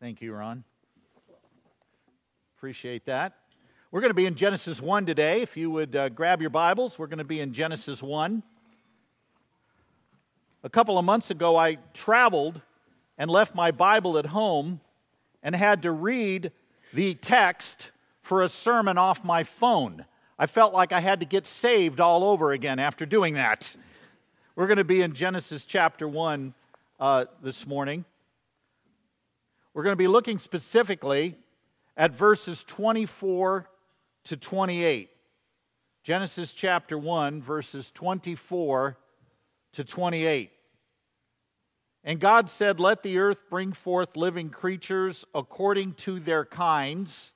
Thank you, Ron. Appreciate that. We're going to be in Genesis 1 today. If you would uh, grab your Bibles, we're going to be in Genesis 1. A couple of months ago, I traveled and left my Bible at home and had to read the text for a sermon off my phone. I felt like I had to get saved all over again after doing that. We're going to be in Genesis chapter 1 uh, this morning. We're going to be looking specifically at verses 24 to 28. Genesis chapter 1, verses 24 to 28. And God said, Let the earth bring forth living creatures according to their kinds,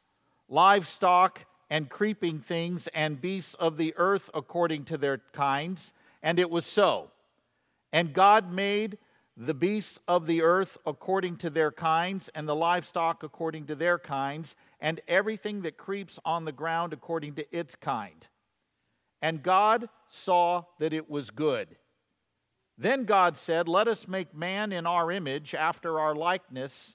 livestock and creeping things, and beasts of the earth according to their kinds. And it was so. And God made the beasts of the earth according to their kinds, and the livestock according to their kinds, and everything that creeps on the ground according to its kind. And God saw that it was good. Then God said, Let us make man in our image, after our likeness,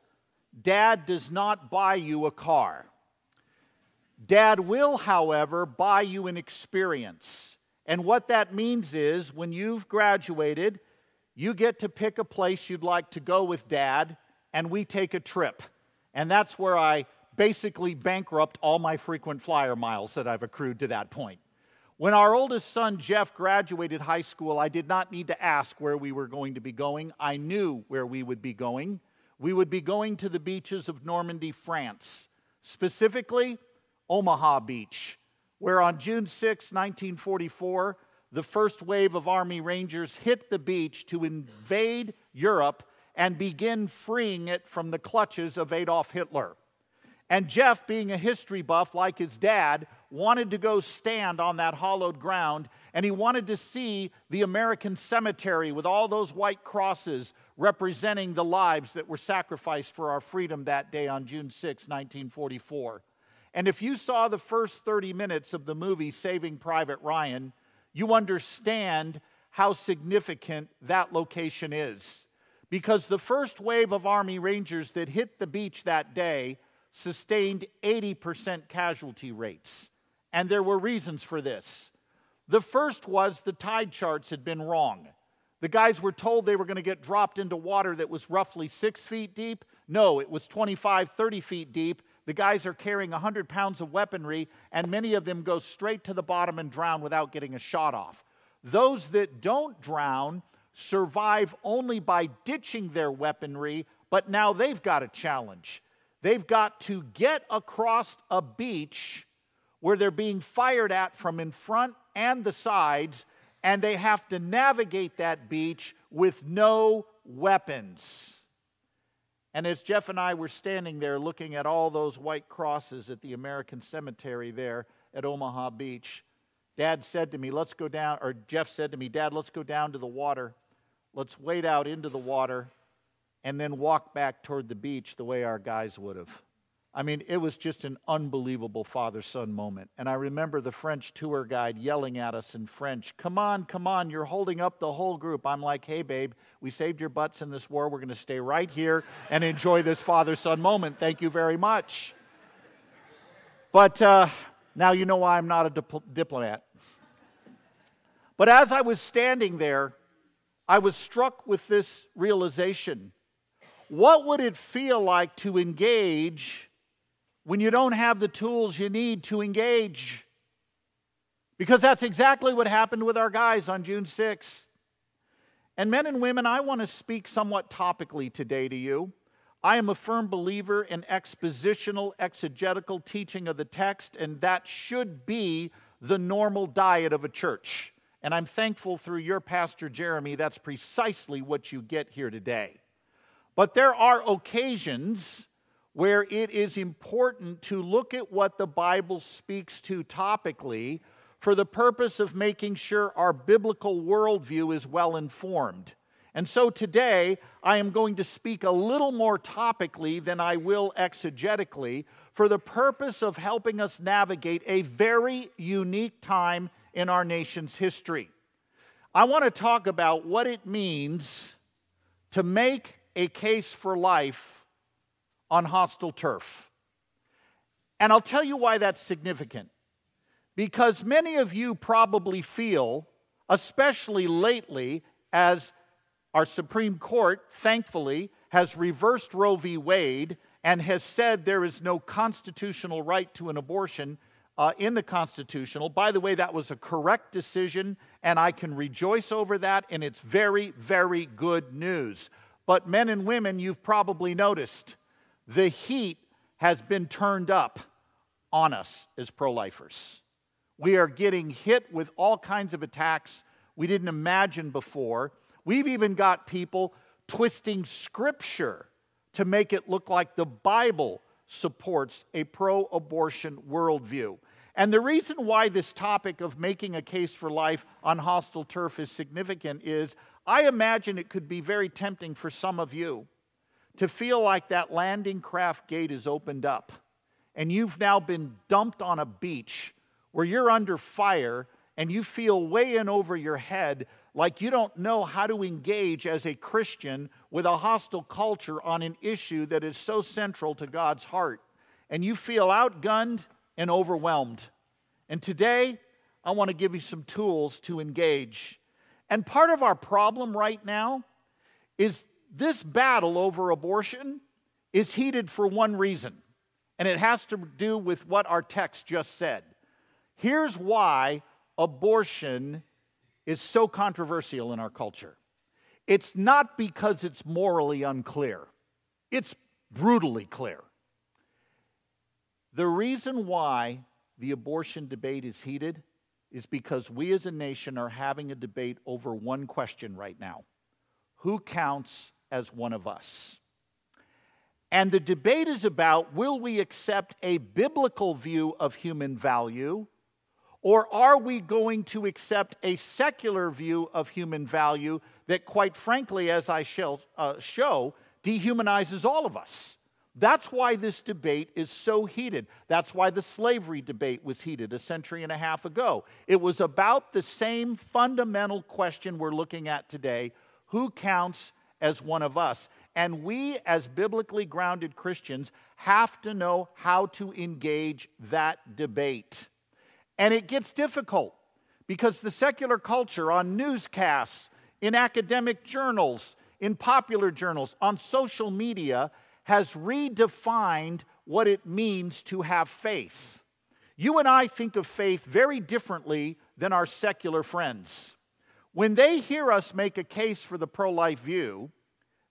dad does not buy you a car. Dad will, however, buy you an experience. And what that means is when you've graduated, you get to pick a place you'd like to go with dad, and we take a trip. And that's where I basically bankrupt all my frequent flyer miles that I've accrued to that point. When our oldest son Jeff graduated high school, I did not need to ask where we were going to be going. I knew where we would be going. We would be going to the beaches of Normandy, France, specifically Omaha Beach, where on June 6, 1944, the first wave of Army Rangers hit the beach to invade Europe and begin freeing it from the clutches of Adolf Hitler. And Jeff, being a history buff like his dad, wanted to go stand on that hollowed ground and he wanted to see the American cemetery with all those white crosses representing the lives that were sacrificed for our freedom that day on June 6, 1944. And if you saw the first 30 minutes of the movie Saving Private Ryan, you understand how significant that location is. Because the first wave of Army Rangers that hit the beach that day sustained 80% casualty rates. And there were reasons for this. The first was the tide charts had been wrong. The guys were told they were going to get dropped into water that was roughly six feet deep. No, it was 25, 30 feet deep. The guys are carrying 100 pounds of weaponry, and many of them go straight to the bottom and drown without getting a shot off. Those that don't drown survive only by ditching their weaponry, but now they've got a challenge. They've got to get across a beach where they're being fired at from in front and the sides, and they have to navigate that beach with no weapons. And as Jeff and I were standing there looking at all those white crosses at the American cemetery there at Omaha Beach, Dad said to me, Let's go down, or Jeff said to me, Dad, let's go down to the water. Let's wade out into the water and then walk back toward the beach the way our guys would have. I mean, it was just an unbelievable father son moment. And I remember the French tour guide yelling at us in French, Come on, come on, you're holding up the whole group. I'm like, Hey, babe, we saved your butts in this war. We're going to stay right here and enjoy this father son moment. Thank you very much. But uh, now you know why I'm not a dip- diplomat. But as I was standing there, I was struck with this realization what would it feel like to engage when you don't have the tools you need to engage? Because that's exactly what happened with our guys on June 6th. And men and women, I want to speak somewhat topically today to you. I am a firm believer in expositional, exegetical teaching of the text, and that should be the normal diet of a church. And I'm thankful through your pastor, Jeremy, that's precisely what you get here today. But there are occasions where it is important to look at what the Bible speaks to topically for the purpose of making sure our biblical worldview is well informed. And so today, I am going to speak a little more topically than I will exegetically for the purpose of helping us navigate a very unique time in our nation's history. I want to talk about what it means to make a case for life on hostile turf. And I'll tell you why that's significant. Because many of you probably feel, especially lately, as our Supreme Court, thankfully, has reversed Roe v. Wade and has said there is no constitutional right to an abortion uh, in the constitutional. By the way, that was a correct decision, and I can rejoice over that, and it's very, very good news. But, men and women, you've probably noticed the heat has been turned up on us as pro lifers. We are getting hit with all kinds of attacks we didn't imagine before. We've even got people twisting scripture to make it look like the Bible supports a pro abortion worldview. And the reason why this topic of making a case for life on hostile turf is significant is I imagine it could be very tempting for some of you to feel like that landing craft gate is opened up and you've now been dumped on a beach where you're under fire and you feel way in over your head like you don't know how to engage as a Christian with a hostile culture on an issue that is so central to God's heart. And you feel outgunned and overwhelmed. And today, I want to give you some tools to engage. And part of our problem right now is this battle over abortion is heated for one reason, and it has to do with what our text just said. Here's why abortion is so controversial in our culture it's not because it's morally unclear, it's brutally clear. The reason why the abortion debate is heated is because we as a nation are having a debate over one question right now Who counts as one of us? And the debate is about will we accept a biblical view of human value or are we going to accept a secular view of human value that, quite frankly, as I shall uh, show, dehumanizes all of us? That's why this debate is so heated. That's why the slavery debate was heated a century and a half ago. It was about the same fundamental question we're looking at today who counts as one of us? And we, as biblically grounded Christians, have to know how to engage that debate. And it gets difficult because the secular culture on newscasts, in academic journals, in popular journals, on social media has redefined what it means to have faith. You and I think of faith very differently than our secular friends. When they hear us make a case for the pro life view,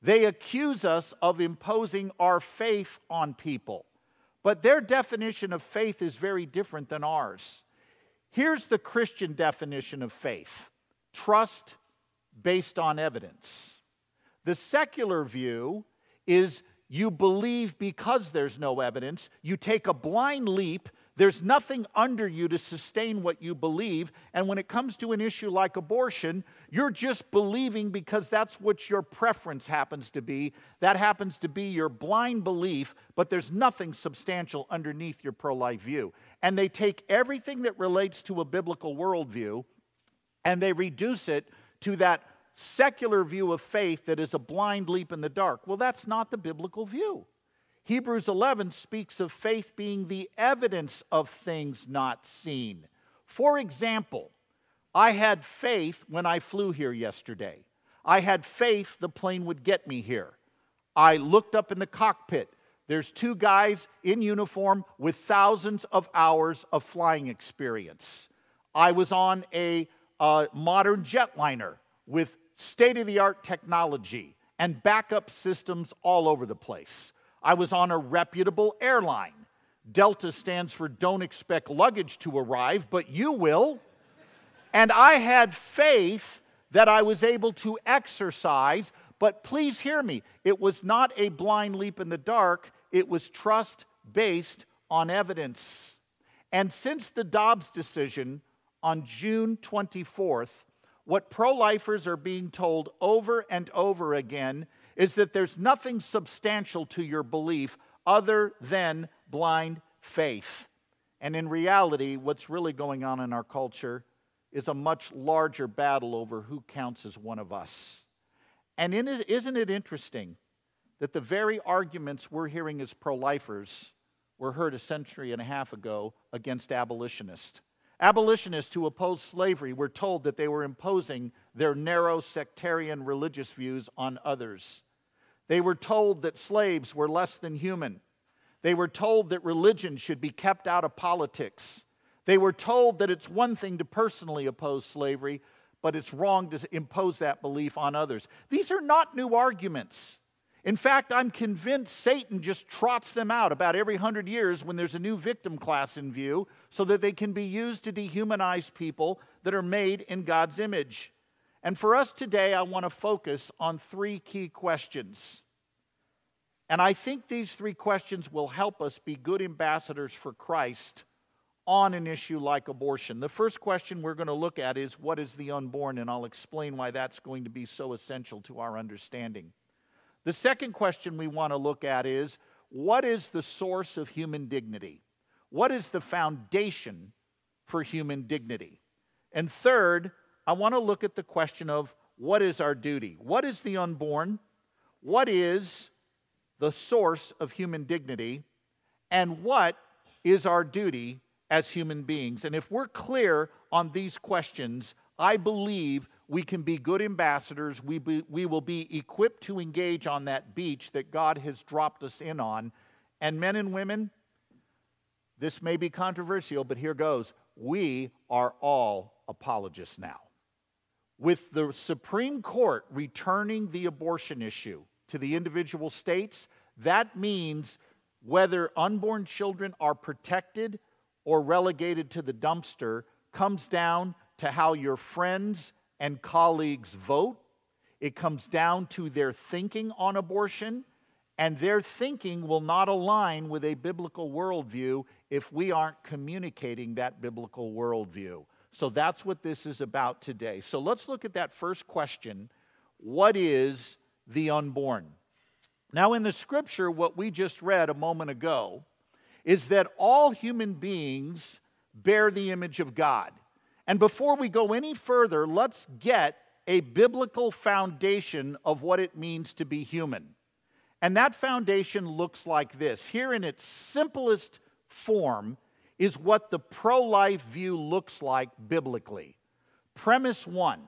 they accuse us of imposing our faith on people. But their definition of faith is very different than ours. Here's the Christian definition of faith trust based on evidence. The secular view is you believe because there's no evidence, you take a blind leap there's nothing under you to sustain what you believe. And when it comes to an issue like abortion, you're just believing because that's what your preference happens to be. That happens to be your blind belief, but there's nothing substantial underneath your pro life view. And they take everything that relates to a biblical worldview and they reduce it to that secular view of faith that is a blind leap in the dark. Well, that's not the biblical view. Hebrews 11 speaks of faith being the evidence of things not seen. For example, I had faith when I flew here yesterday. I had faith the plane would get me here. I looked up in the cockpit. There's two guys in uniform with thousands of hours of flying experience. I was on a modern jetliner with state of the art technology and backup systems all over the place. I was on a reputable airline. Delta stands for don't expect luggage to arrive, but you will. And I had faith that I was able to exercise, but please hear me. It was not a blind leap in the dark, it was trust based on evidence. And since the Dobbs decision on June 24th, what pro lifers are being told over and over again is that there's nothing substantial to your belief other than blind faith. And in reality, what's really going on in our culture is a much larger battle over who counts as one of us. And isn't it interesting that the very arguments we're hearing as pro lifers were heard a century and a half ago against abolitionists? Abolitionists who opposed slavery were told that they were imposing their narrow sectarian religious views on others. They were told that slaves were less than human. They were told that religion should be kept out of politics. They were told that it's one thing to personally oppose slavery, but it's wrong to impose that belief on others. These are not new arguments. In fact, I'm convinced Satan just trots them out about every hundred years when there's a new victim class in view so that they can be used to dehumanize people that are made in God's image. And for us today, I want to focus on three key questions. And I think these three questions will help us be good ambassadors for Christ on an issue like abortion. The first question we're going to look at is what is the unborn? And I'll explain why that's going to be so essential to our understanding. The second question we want to look at is what is the source of human dignity? What is the foundation for human dignity? And third, I want to look at the question of what is our duty? What is the unborn? What is the source of human dignity? And what is our duty as human beings? And if we're clear on these questions, I believe we can be good ambassadors. We, be, we will be equipped to engage on that beach that God has dropped us in on. And men and women, this may be controversial, but here goes. We are all apologists now. With the Supreme Court returning the abortion issue to the individual states, that means whether unborn children are protected or relegated to the dumpster comes down to how your friends and colleagues vote. It comes down to their thinking on abortion, and their thinking will not align with a biblical worldview if we aren't communicating that biblical worldview. So that's what this is about today. So let's look at that first question What is the unborn? Now, in the scripture, what we just read a moment ago is that all human beings bear the image of God. And before we go any further, let's get a biblical foundation of what it means to be human. And that foundation looks like this. Here, in its simplest form, is what the pro life view looks like biblically. Premise one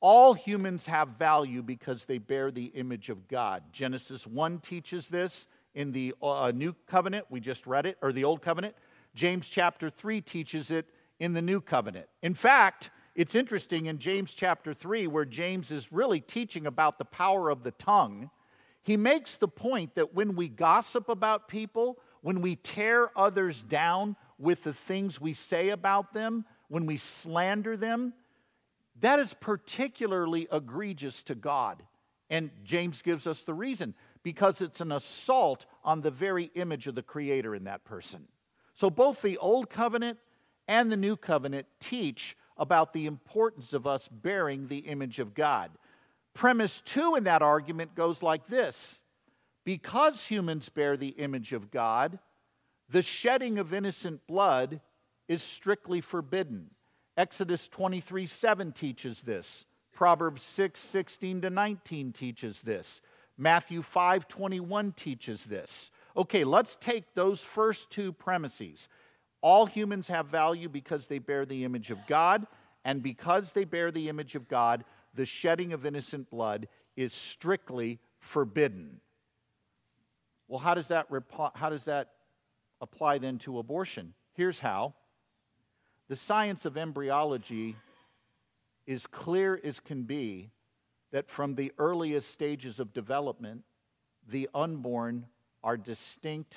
all humans have value because they bear the image of God. Genesis 1 teaches this in the uh, New Covenant. We just read it, or the Old Covenant. James chapter 3 teaches it in the new covenant. In fact, it's interesting in James chapter 3, where James is really teaching about the power of the tongue, he makes the point that when we gossip about people, when we tear others down with the things we say about them, when we slander them, that is particularly egregious to God. And James gives us the reason because it's an assault on the very image of the Creator in that person. So both the Old Covenant and the New Covenant teach about the importance of us bearing the image of God. Premise two in that argument goes like this Because humans bear the image of God, the shedding of innocent blood is strictly forbidden. Exodus 23 7 teaches this. Proverbs 6 16 to 19 teaches this. Matthew 5 21 teaches this. Okay, let's take those first two premises. All humans have value because they bear the image of God, and because they bear the image of God, the shedding of innocent blood is strictly forbidden. Well, how does that, how does that apply then to abortion? Here's how the science of embryology is clear as can be that from the earliest stages of development, the unborn are distinct,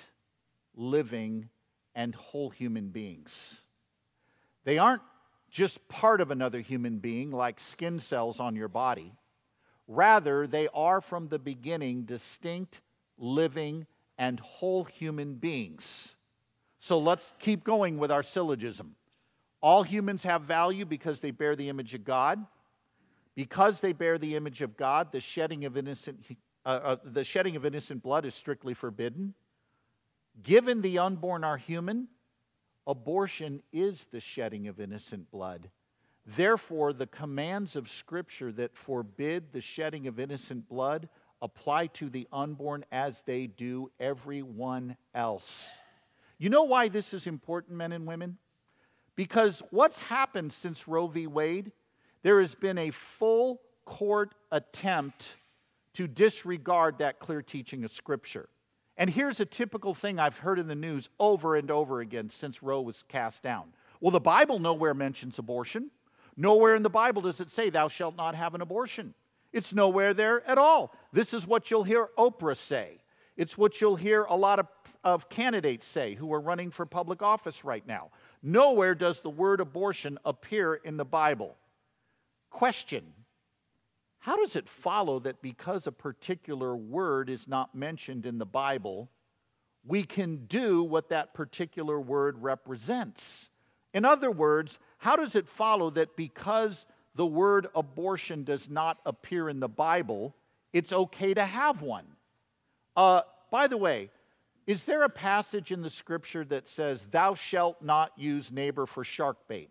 living, and whole human beings. They aren't just part of another human being like skin cells on your body. Rather, they are from the beginning distinct, living, and whole human beings. So let's keep going with our syllogism. All humans have value because they bear the image of God. Because they bear the image of God, the shedding of innocent, uh, uh, the shedding of innocent blood is strictly forbidden. Given the unborn are human, abortion is the shedding of innocent blood. Therefore, the commands of Scripture that forbid the shedding of innocent blood apply to the unborn as they do everyone else. You know why this is important, men and women? Because what's happened since Roe v. Wade? There has been a full court attempt to disregard that clear teaching of Scripture. And here's a typical thing I've heard in the news over and over again since Roe was cast down. Well, the Bible nowhere mentions abortion. Nowhere in the Bible does it say, Thou shalt not have an abortion. It's nowhere there at all. This is what you'll hear Oprah say. It's what you'll hear a lot of, of candidates say who are running for public office right now. Nowhere does the word abortion appear in the Bible. Question How does it follow that because a particular word is not mentioned in the Bible, we can do what that particular word represents? In other words, how does it follow that because the word abortion does not appear in the Bible, it's okay to have one? Uh, by the way, is there a passage in the scripture that says, Thou shalt not use neighbor for shark bait?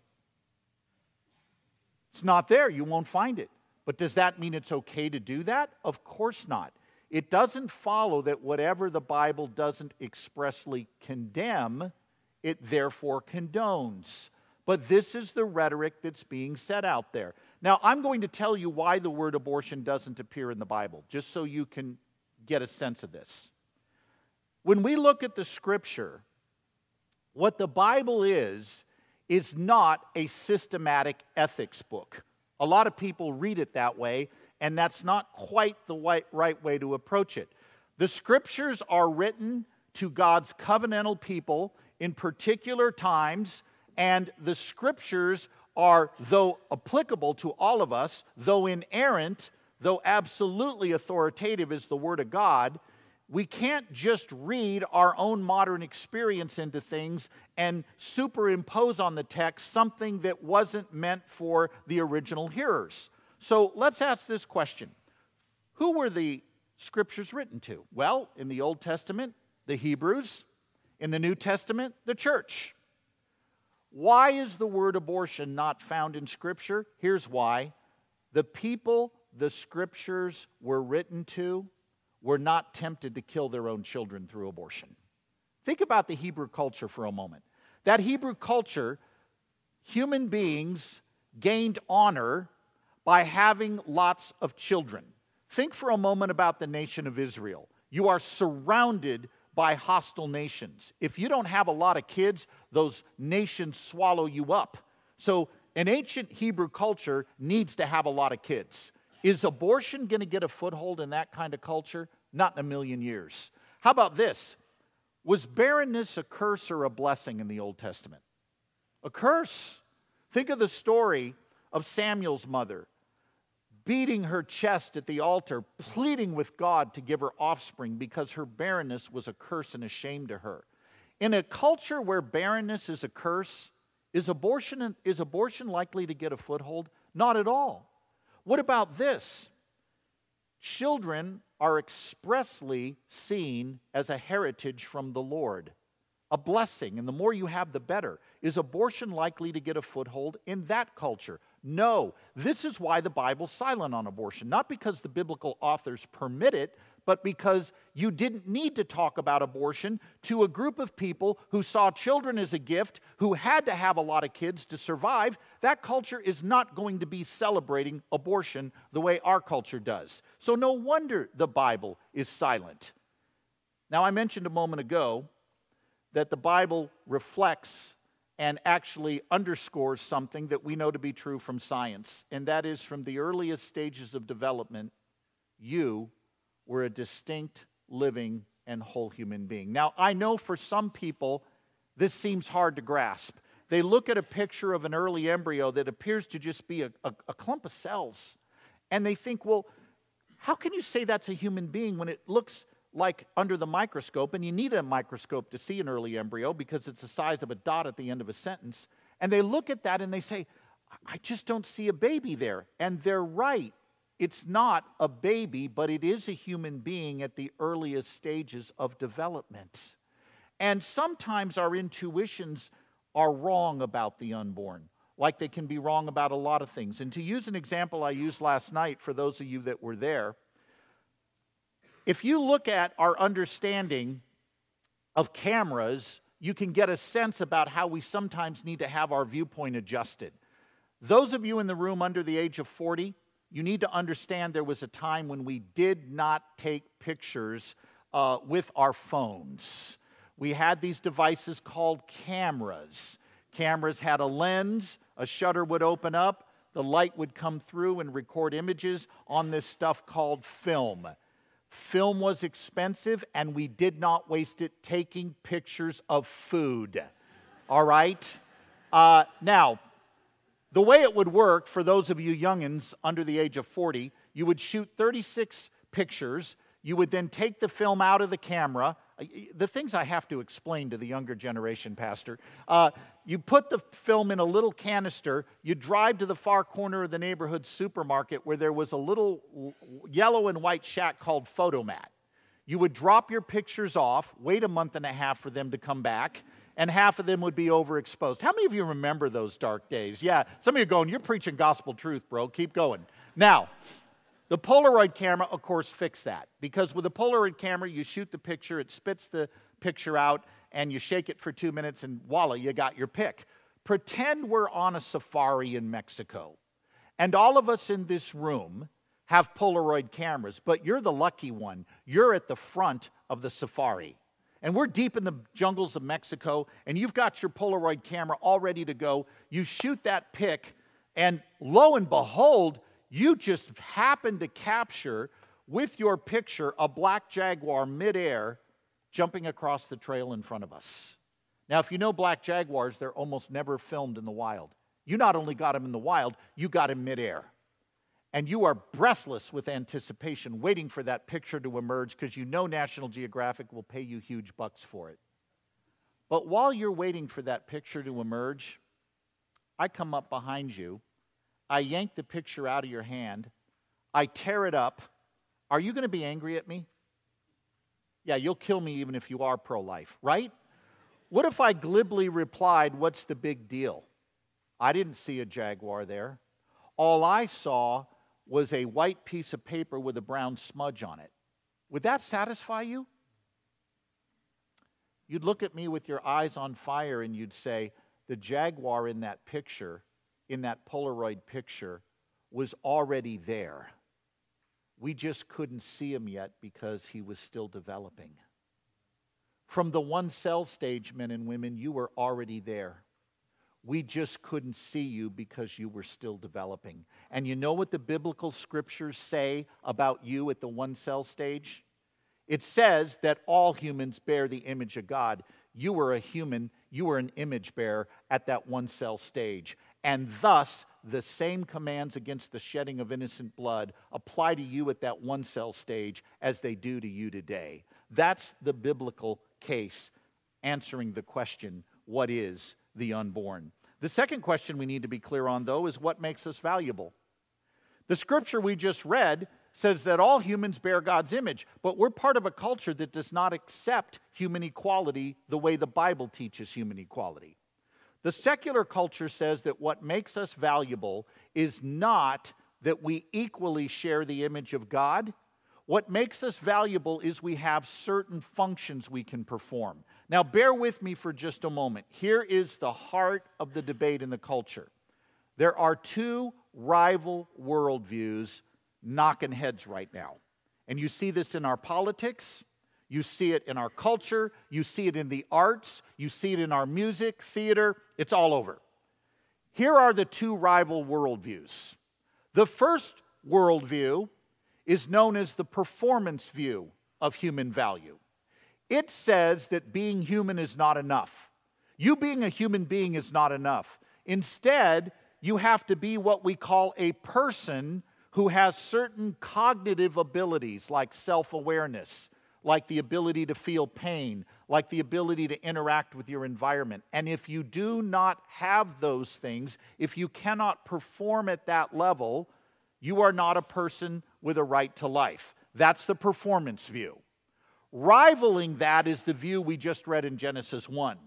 It's not there. You won't find it. But does that mean it's okay to do that? Of course not. It doesn't follow that whatever the Bible doesn't expressly condemn, it therefore condones. But this is the rhetoric that's being set out there. Now, I'm going to tell you why the word abortion doesn't appear in the Bible, just so you can get a sense of this. When we look at the scripture, what the Bible is, is not a systematic ethics book. A lot of people read it that way, and that's not quite the right way to approach it. The scriptures are written to God's covenantal people in particular times and the scriptures are, though applicable to all of us, though inerrant, though absolutely authoritative is the Word of God, we can't just read our own modern experience into things and superimpose on the text something that wasn't meant for the original hearers. So let's ask this question Who were the scriptures written to? Well, in the Old Testament, the Hebrews. In the New Testament, the church. Why is the word abortion not found in Scripture? Here's why. The people the Scriptures were written to were not tempted to kill their own children through abortion. Think about the Hebrew culture for a moment. That Hebrew culture, human beings gained honor by having lots of children. Think for a moment about the nation of Israel. You are surrounded by hostile nations. If you don't have a lot of kids, those nations swallow you up. So, an ancient Hebrew culture needs to have a lot of kids. Is abortion going to get a foothold in that kind of culture? Not in a million years. How about this? Was barrenness a curse or a blessing in the Old Testament? A curse. Think of the story of Samuel's mother beating her chest at the altar, pleading with God to give her offspring because her barrenness was a curse and a shame to her. In a culture where barrenness is a curse, is abortion, is abortion likely to get a foothold? Not at all. What about this? Children are expressly seen as a heritage from the Lord, a blessing, and the more you have, the better. Is abortion likely to get a foothold in that culture? No. This is why the Bible's silent on abortion. Not because the biblical authors permit it, but because you didn't need to talk about abortion to a group of people who saw children as a gift, who had to have a lot of kids to survive. That culture is not going to be celebrating abortion the way our culture does. So, no wonder the Bible is silent. Now, I mentioned a moment ago that the Bible reflects and actually underscores something that we know to be true from science, and that is from the earliest stages of development, you were a distinct, living, and whole human being. Now, I know for some people this seems hard to grasp. They look at a picture of an early embryo that appears to just be a, a, a clump of cells, and they think, well, how can you say that's a human being when it looks like under the microscope, and you need a microscope to see an early embryo because it's the size of a dot at the end of a sentence. And they look at that and they say, I just don't see a baby there. And they're right. It's not a baby, but it is a human being at the earliest stages of development. And sometimes our intuitions are wrong about the unborn, like they can be wrong about a lot of things. And to use an example I used last night for those of you that were there, if you look at our understanding of cameras, you can get a sense about how we sometimes need to have our viewpoint adjusted. Those of you in the room under the age of 40, you need to understand there was a time when we did not take pictures uh, with our phones. We had these devices called cameras. Cameras had a lens, a shutter would open up, the light would come through and record images on this stuff called film. Film was expensive, and we did not waste it taking pictures of food. All right? Uh, now, the way it would work for those of you youngins under the age of 40, you would shoot 36 pictures. You would then take the film out of the camera. The things I have to explain to the younger generation, Pastor. Uh, you put the film in a little canister. You drive to the far corner of the neighborhood supermarket where there was a little yellow and white shack called Fotomat. You would drop your pictures off, wait a month and a half for them to come back and half of them would be overexposed. How many of you remember those dark days? Yeah, some of you are going, You're preaching gospel truth, bro. Keep going. Now, the Polaroid camera, of course, fixed that because with a Polaroid camera, you shoot the picture, it spits the picture out, and you shake it for two minutes, and voila, you got your pic. Pretend we're on a safari in Mexico, and all of us in this room have Polaroid cameras, but you're the lucky one. You're at the front of the safari and we're deep in the jungles of Mexico, and you've got your Polaroid camera all ready to go. You shoot that pic, and lo and behold, you just happen to capture with your picture a black jaguar midair jumping across the trail in front of us. Now, if you know black jaguars, they're almost never filmed in the wild. You not only got him in the wild, you got him midair and you are breathless with anticipation, waiting for that picture to emerge because you know National Geographic will pay you huge bucks for it. But while you're waiting for that picture to emerge, I come up behind you, I yank the picture out of your hand, I tear it up. Are you going to be angry at me? Yeah, you'll kill me even if you are pro life, right? What if I glibly replied, What's the big deal? I didn't see a jaguar there. All I saw was a white piece of paper with a brown smudge on it. Would that satisfy you? You'd look at me with your eyes on fire and you'd say, The jaguar in that picture, in that Polaroid picture, was already there. We just couldn't see him yet because he was still developing. From the one cell stage, men and women, you were already there. We just couldn't see you because you were still developing. And you know what the biblical scriptures say about you at the one cell stage? It says that all humans bear the image of God. You were a human, you were an image bearer at that one cell stage. And thus, the same commands against the shedding of innocent blood apply to you at that one cell stage as they do to you today. That's the biblical case answering the question what is the unborn. The second question we need to be clear on, though, is what makes us valuable. The scripture we just read says that all humans bear God's image, but we're part of a culture that does not accept human equality the way the Bible teaches human equality. The secular culture says that what makes us valuable is not that we equally share the image of God. What makes us valuable is we have certain functions we can perform. Now, bear with me for just a moment. Here is the heart of the debate in the culture. There are two rival worldviews knocking heads right now. And you see this in our politics, you see it in our culture, you see it in the arts, you see it in our music, theater, it's all over. Here are the two rival worldviews. The first worldview is known as the performance view of human value. It says that being human is not enough. You being a human being is not enough. Instead, you have to be what we call a person who has certain cognitive abilities like self awareness, like the ability to feel pain, like the ability to interact with your environment. And if you do not have those things, if you cannot perform at that level, you are not a person with a right to life. That's the performance view. Rivaling that is the view we just read in Genesis 1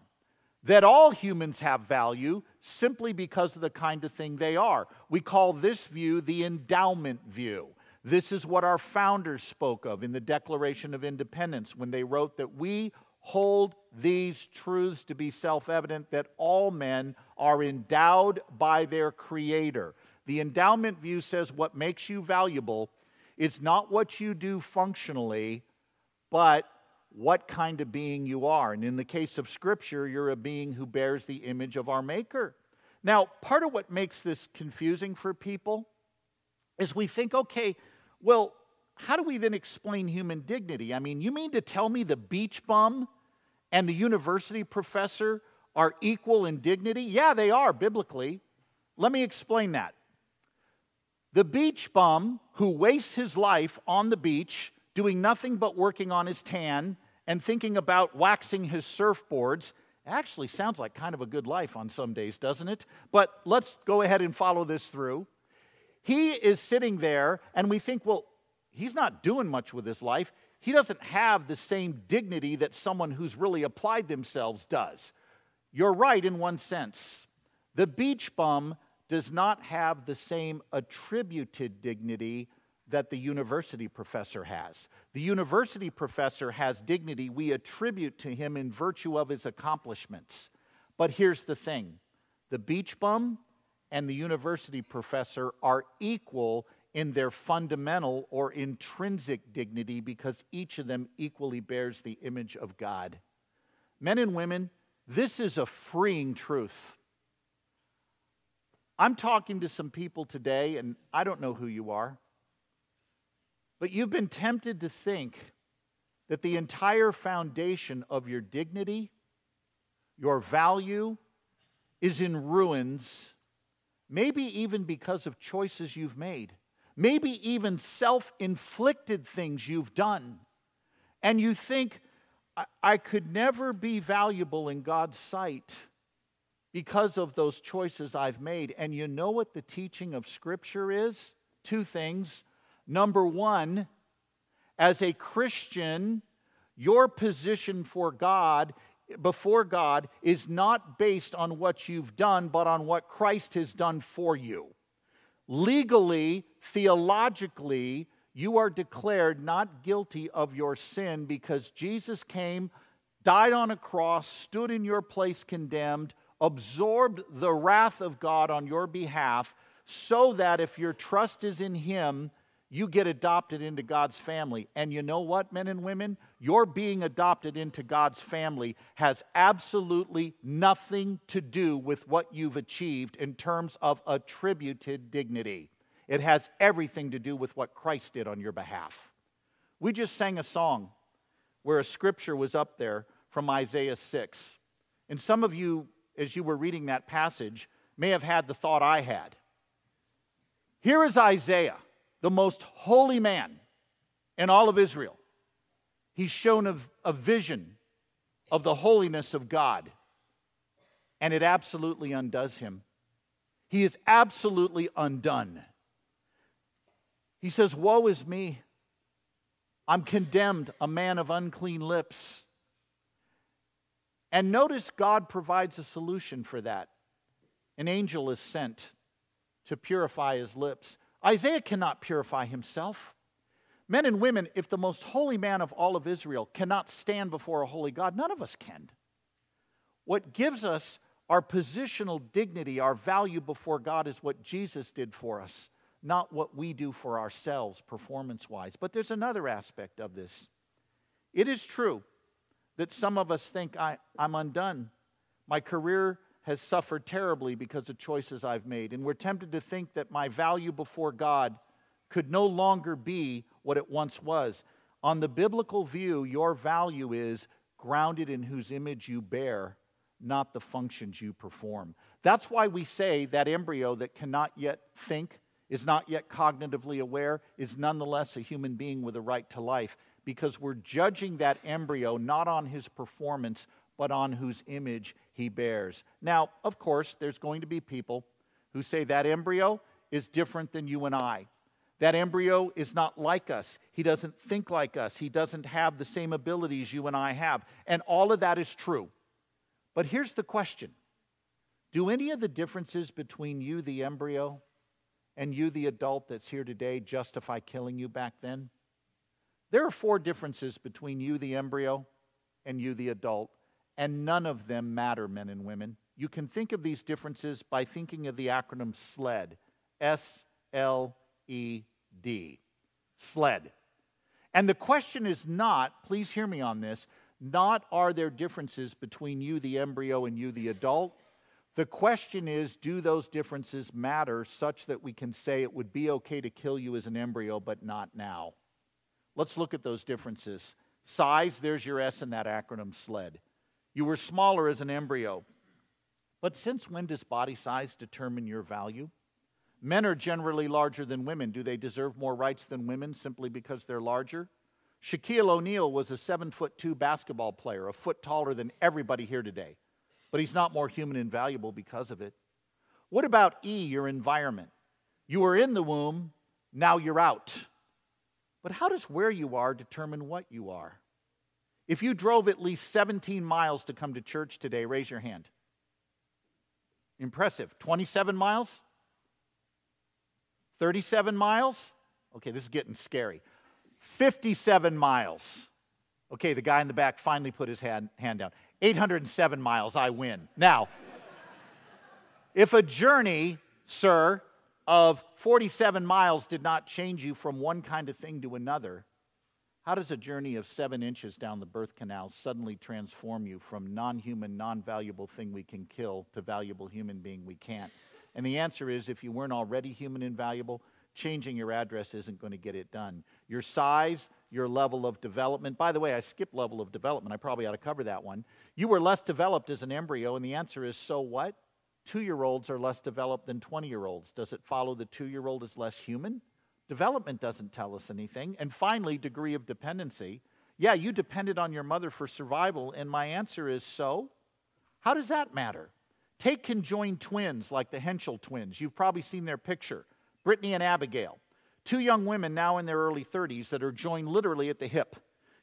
that all humans have value simply because of the kind of thing they are. We call this view the endowment view. This is what our founders spoke of in the Declaration of Independence when they wrote that we hold these truths to be self evident that all men are endowed by their Creator. The endowment view says what makes you valuable is not what you do functionally, but what kind of being you are. And in the case of Scripture, you're a being who bears the image of our Maker. Now, part of what makes this confusing for people is we think, okay, well, how do we then explain human dignity? I mean, you mean to tell me the beach bum and the university professor are equal in dignity? Yeah, they are biblically. Let me explain that. The beach bum who wastes his life on the beach doing nothing but working on his tan and thinking about waxing his surfboards actually sounds like kind of a good life on some days, doesn't it? But let's go ahead and follow this through. He is sitting there, and we think, well, he's not doing much with his life. He doesn't have the same dignity that someone who's really applied themselves does. You're right in one sense. The beach bum does not have the same attributed dignity that the university professor has. The university professor has dignity we attribute to him in virtue of his accomplishments. But here's the thing the beach bum and the university professor are equal in their fundamental or intrinsic dignity because each of them equally bears the image of God. Men and women, this is a freeing truth. I'm talking to some people today, and I don't know who you are. But you've been tempted to think that the entire foundation of your dignity, your value, is in ruins, maybe even because of choices you've made, maybe even self inflicted things you've done. And you think, I-, I could never be valuable in God's sight because of those choices I've made. And you know what the teaching of Scripture is? Two things. Number one, as a Christian, your position for God before God is not based on what you've done, but on what Christ has done for you. Legally, theologically, you are declared not guilty of your sin because Jesus came, died on a cross, stood in your place condemned, absorbed the wrath of God on your behalf, so that if your trust is in Him, you get adopted into God's family. And you know what, men and women? Your being adopted into God's family has absolutely nothing to do with what you've achieved in terms of attributed dignity. It has everything to do with what Christ did on your behalf. We just sang a song where a scripture was up there from Isaiah 6. And some of you, as you were reading that passage, may have had the thought I had. Here is Isaiah the most holy man in all of Israel. He's shown a, a vision of the holiness of God, and it absolutely undoes him. He is absolutely undone. He says, Woe is me! I'm condemned, a man of unclean lips. And notice God provides a solution for that. An angel is sent to purify his lips. Isaiah cannot purify himself. Men and women, if the most holy man of all of Israel cannot stand before a holy God, none of us can. What gives us our positional dignity, our value before God, is what Jesus did for us, not what we do for ourselves performance wise. But there's another aspect of this. It is true that some of us think I, am undone. My career has suffered terribly because of choices I've made. And we're tempted to think that my value before God could no longer be what it once was. On the biblical view, your value is grounded in whose image you bear, not the functions you perform. That's why we say that embryo that cannot yet think, is not yet cognitively aware, is nonetheless a human being with a right to life, because we're judging that embryo not on his performance, but on whose image he bears. Now, of course, there's going to be people who say that embryo is different than you and I. That embryo is not like us. He doesn't think like us. He doesn't have the same abilities you and I have. And all of that is true. But here's the question Do any of the differences between you, the embryo, and you, the adult that's here today, justify killing you back then? There are four differences between you, the embryo, and you, the adult, and none of them matter, men and women. You can think of these differences by thinking of the acronym SLED S L E D. SLED. And the question is not, please hear me on this, not are there differences between you, the embryo, and you, the adult. The question is, do those differences matter such that we can say it would be okay to kill you as an embryo, but not now? Let's look at those differences. Size, there's your S in that acronym SLED. You were smaller as an embryo. But since when does body size determine your value? Men are generally larger than women. Do they deserve more rights than women simply because they're larger? Shaquille O'Neal was a seven foot two basketball player, a foot taller than everybody here today, but he's not more human and valuable because of it. What about E, your environment? You were in the womb, now you're out. But how does where you are determine what you are? If you drove at least 17 miles to come to church today, raise your hand. Impressive. 27 miles? 37 miles? Okay, this is getting scary. 57 miles. Okay, the guy in the back finally put his hand, hand down. 807 miles, I win. Now, if a journey, sir, of 47 miles did not change you from one kind of thing to another, how does a journey of seven inches down the birth canal suddenly transform you from non human, non valuable thing we can kill to valuable human being we can't? And the answer is if you weren't already human and valuable, changing your address isn't going to get it done. Your size, your level of development. By the way, I skipped level of development. I probably ought to cover that one. You were less developed as an embryo, and the answer is so what? Two year olds are less developed than 20 year olds. Does it follow the two year old is less human? Development doesn't tell us anything. And finally, degree of dependency. Yeah, you depended on your mother for survival, and my answer is so. How does that matter? Take conjoined twins like the Hensel twins. You've probably seen their picture Brittany and Abigail. Two young women now in their early 30s that are joined literally at the hip.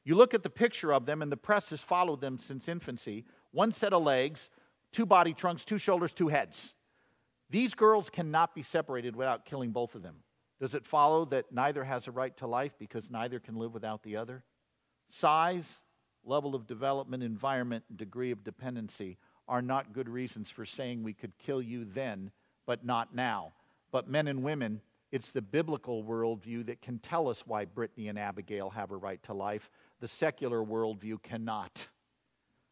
You look at the picture of them, and the press has followed them since infancy. One set of legs, two body trunks, two shoulders, two heads. These girls cannot be separated without killing both of them. Does it follow that neither has a right to life because neither can live without the other? Size, level of development, environment, and degree of dependency are not good reasons for saying we could kill you then, but not now. But men and women, it's the biblical worldview that can tell us why Brittany and Abigail have a right to life. The secular worldview cannot.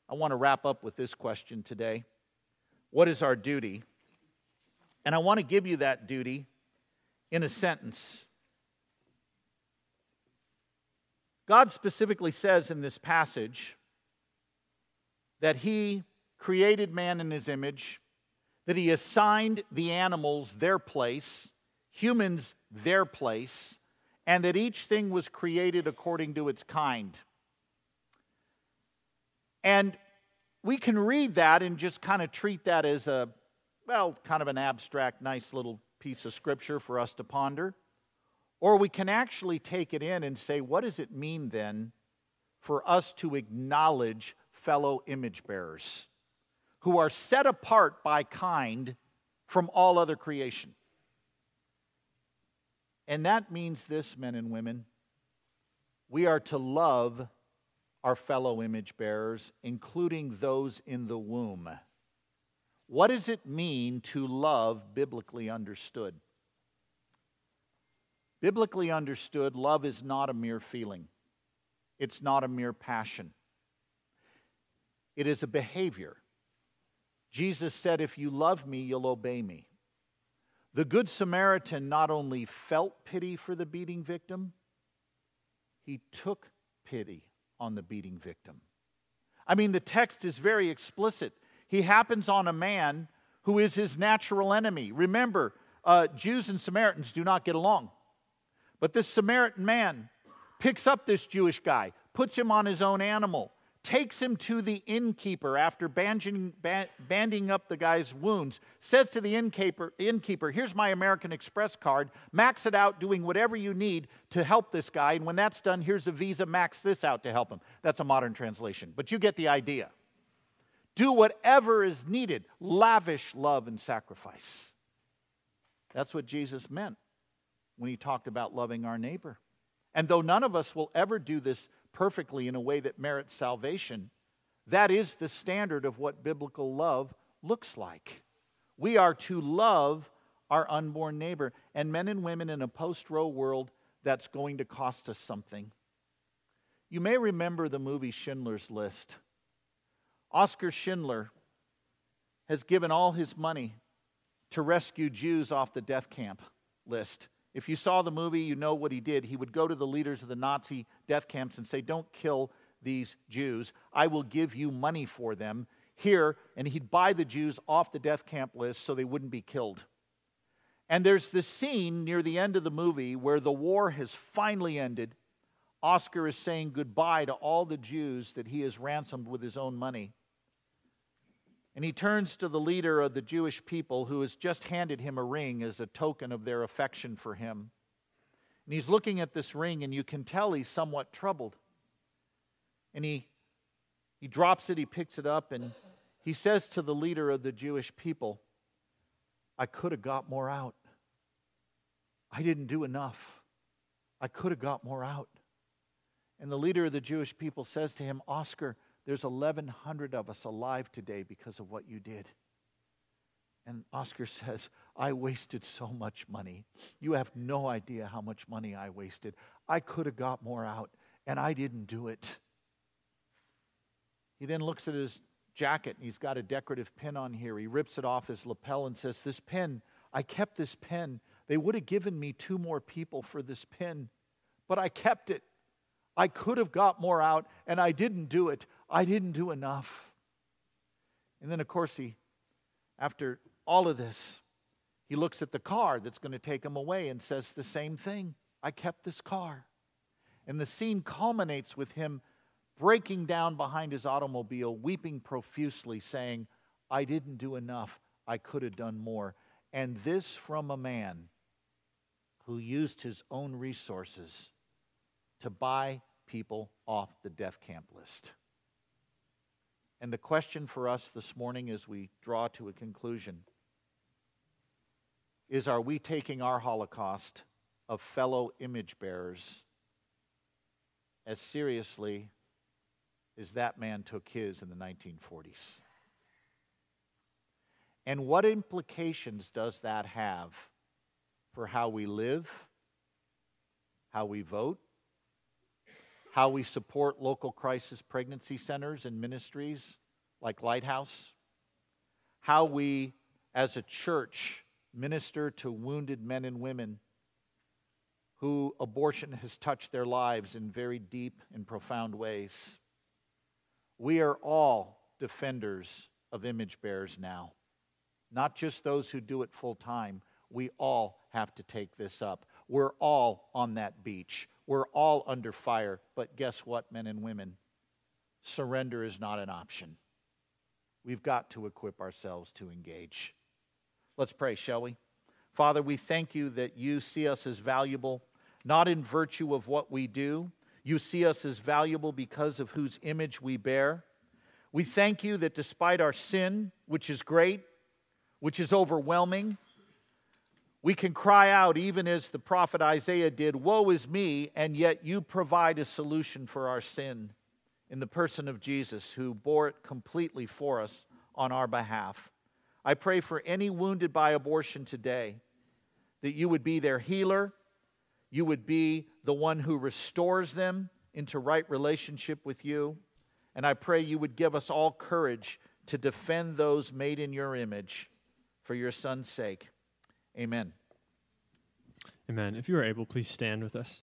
I want to wrap up with this question today What is our duty? And I want to give you that duty in a sentence. God specifically says in this passage that He created man in his image, that he assigned the animals their place, humans their place, and that each thing was created according to its kind. And we can read that and just kind of treat that as a, well, kind of an abstract, nice little piece of scripture for us to ponder. Or we can actually take it in and say, what does it mean then for us to acknowledge fellow image bearers? who are set apart by kind from all other creation. And that means this, men and women we are to love our fellow image bearers, including those in the womb. What does it mean to love biblically understood? Biblically understood, love is not a mere feeling, it's not a mere passion, it is a behavior. Jesus said, If you love me, you'll obey me. The Good Samaritan not only felt pity for the beating victim, he took pity on the beating victim. I mean, the text is very explicit. He happens on a man who is his natural enemy. Remember, uh, Jews and Samaritans do not get along. But this Samaritan man picks up this Jewish guy, puts him on his own animal, takes him to the innkeeper after banding, banding up the guy's wounds, says to the innkeeper, innkeeper, Here's my American Express card, max it out doing whatever you need to help this guy. And when that's done, here's a visa, max this out to help him. That's a modern translation, but you get the idea. Do whatever is needed, lavish love and sacrifice. That's what Jesus meant when he talked about loving our neighbor. And though none of us will ever do this perfectly in a way that merits salvation, that is the standard of what biblical love looks like. We are to love our unborn neighbor. And men and women in a post Roe world, that's going to cost us something. You may remember the movie Schindler's List. Oskar Schindler has given all his money to rescue Jews off the death camp list. If you saw the movie, you know what he did. He would go to the leaders of the Nazi death camps and say, Don't kill these Jews. I will give you money for them here. And he'd buy the Jews off the death camp list so they wouldn't be killed. And there's this scene near the end of the movie where the war has finally ended. Oskar is saying goodbye to all the Jews that he has ransomed with his own money. And he turns to the leader of the Jewish people who has just handed him a ring as a token of their affection for him. And he's looking at this ring, and you can tell he's somewhat troubled. And he, he drops it, he picks it up, and he says to the leader of the Jewish people, I could have got more out. I didn't do enough. I could have got more out. And the leader of the Jewish people says to him, Oskar, there's 1,100 of us alive today because of what you did. And Oskar says, I wasted so much money. You have no idea how much money I wasted. I could have got more out, and I didn't do it. He then looks at his jacket, and he's got a decorative pin on here. He rips it off his lapel and says, This pin, I kept this pin. They would have given me two more people for this pin, but I kept it. I could have got more out, and I didn't do it. I didn't do enough. And then, of course, he, after all of this, he looks at the car that's going to take him away and says the same thing I kept this car. And the scene culminates with him breaking down behind his automobile, weeping profusely, saying, I didn't do enough. I could have done more. And this from a man who used his own resources to buy people off the death camp list. And the question for us this morning as we draw to a conclusion is Are we taking our Holocaust of fellow image bearers as seriously as that man took his in the 1940s? And what implications does that have for how we live, how we vote, how we support local crisis pregnancy centers and ministries like Lighthouse, how we as a church minister to wounded men and women who abortion has touched their lives in very deep and profound ways. We are all defenders of image bearers now, not just those who do it full time. We all have to take this up. We're all on that beach. We're all under fire. But guess what, men and women? Surrender is not an option. We've got to equip ourselves to engage. Let's pray, shall we? Father, we thank you that you see us as valuable, not in virtue of what we do. You see us as valuable because of whose image we bear. We thank you that despite our sin, which is great, which is overwhelming, we can cry out, even as the prophet Isaiah did, Woe is me, and yet you provide a solution for our sin in the person of Jesus, who bore it completely for us on our behalf. I pray for any wounded by abortion today that you would be their healer, you would be the one who restores them into right relationship with you. And I pray you would give us all courage to defend those made in your image for your son's sake. Amen. Amen. If you are able, please stand with us.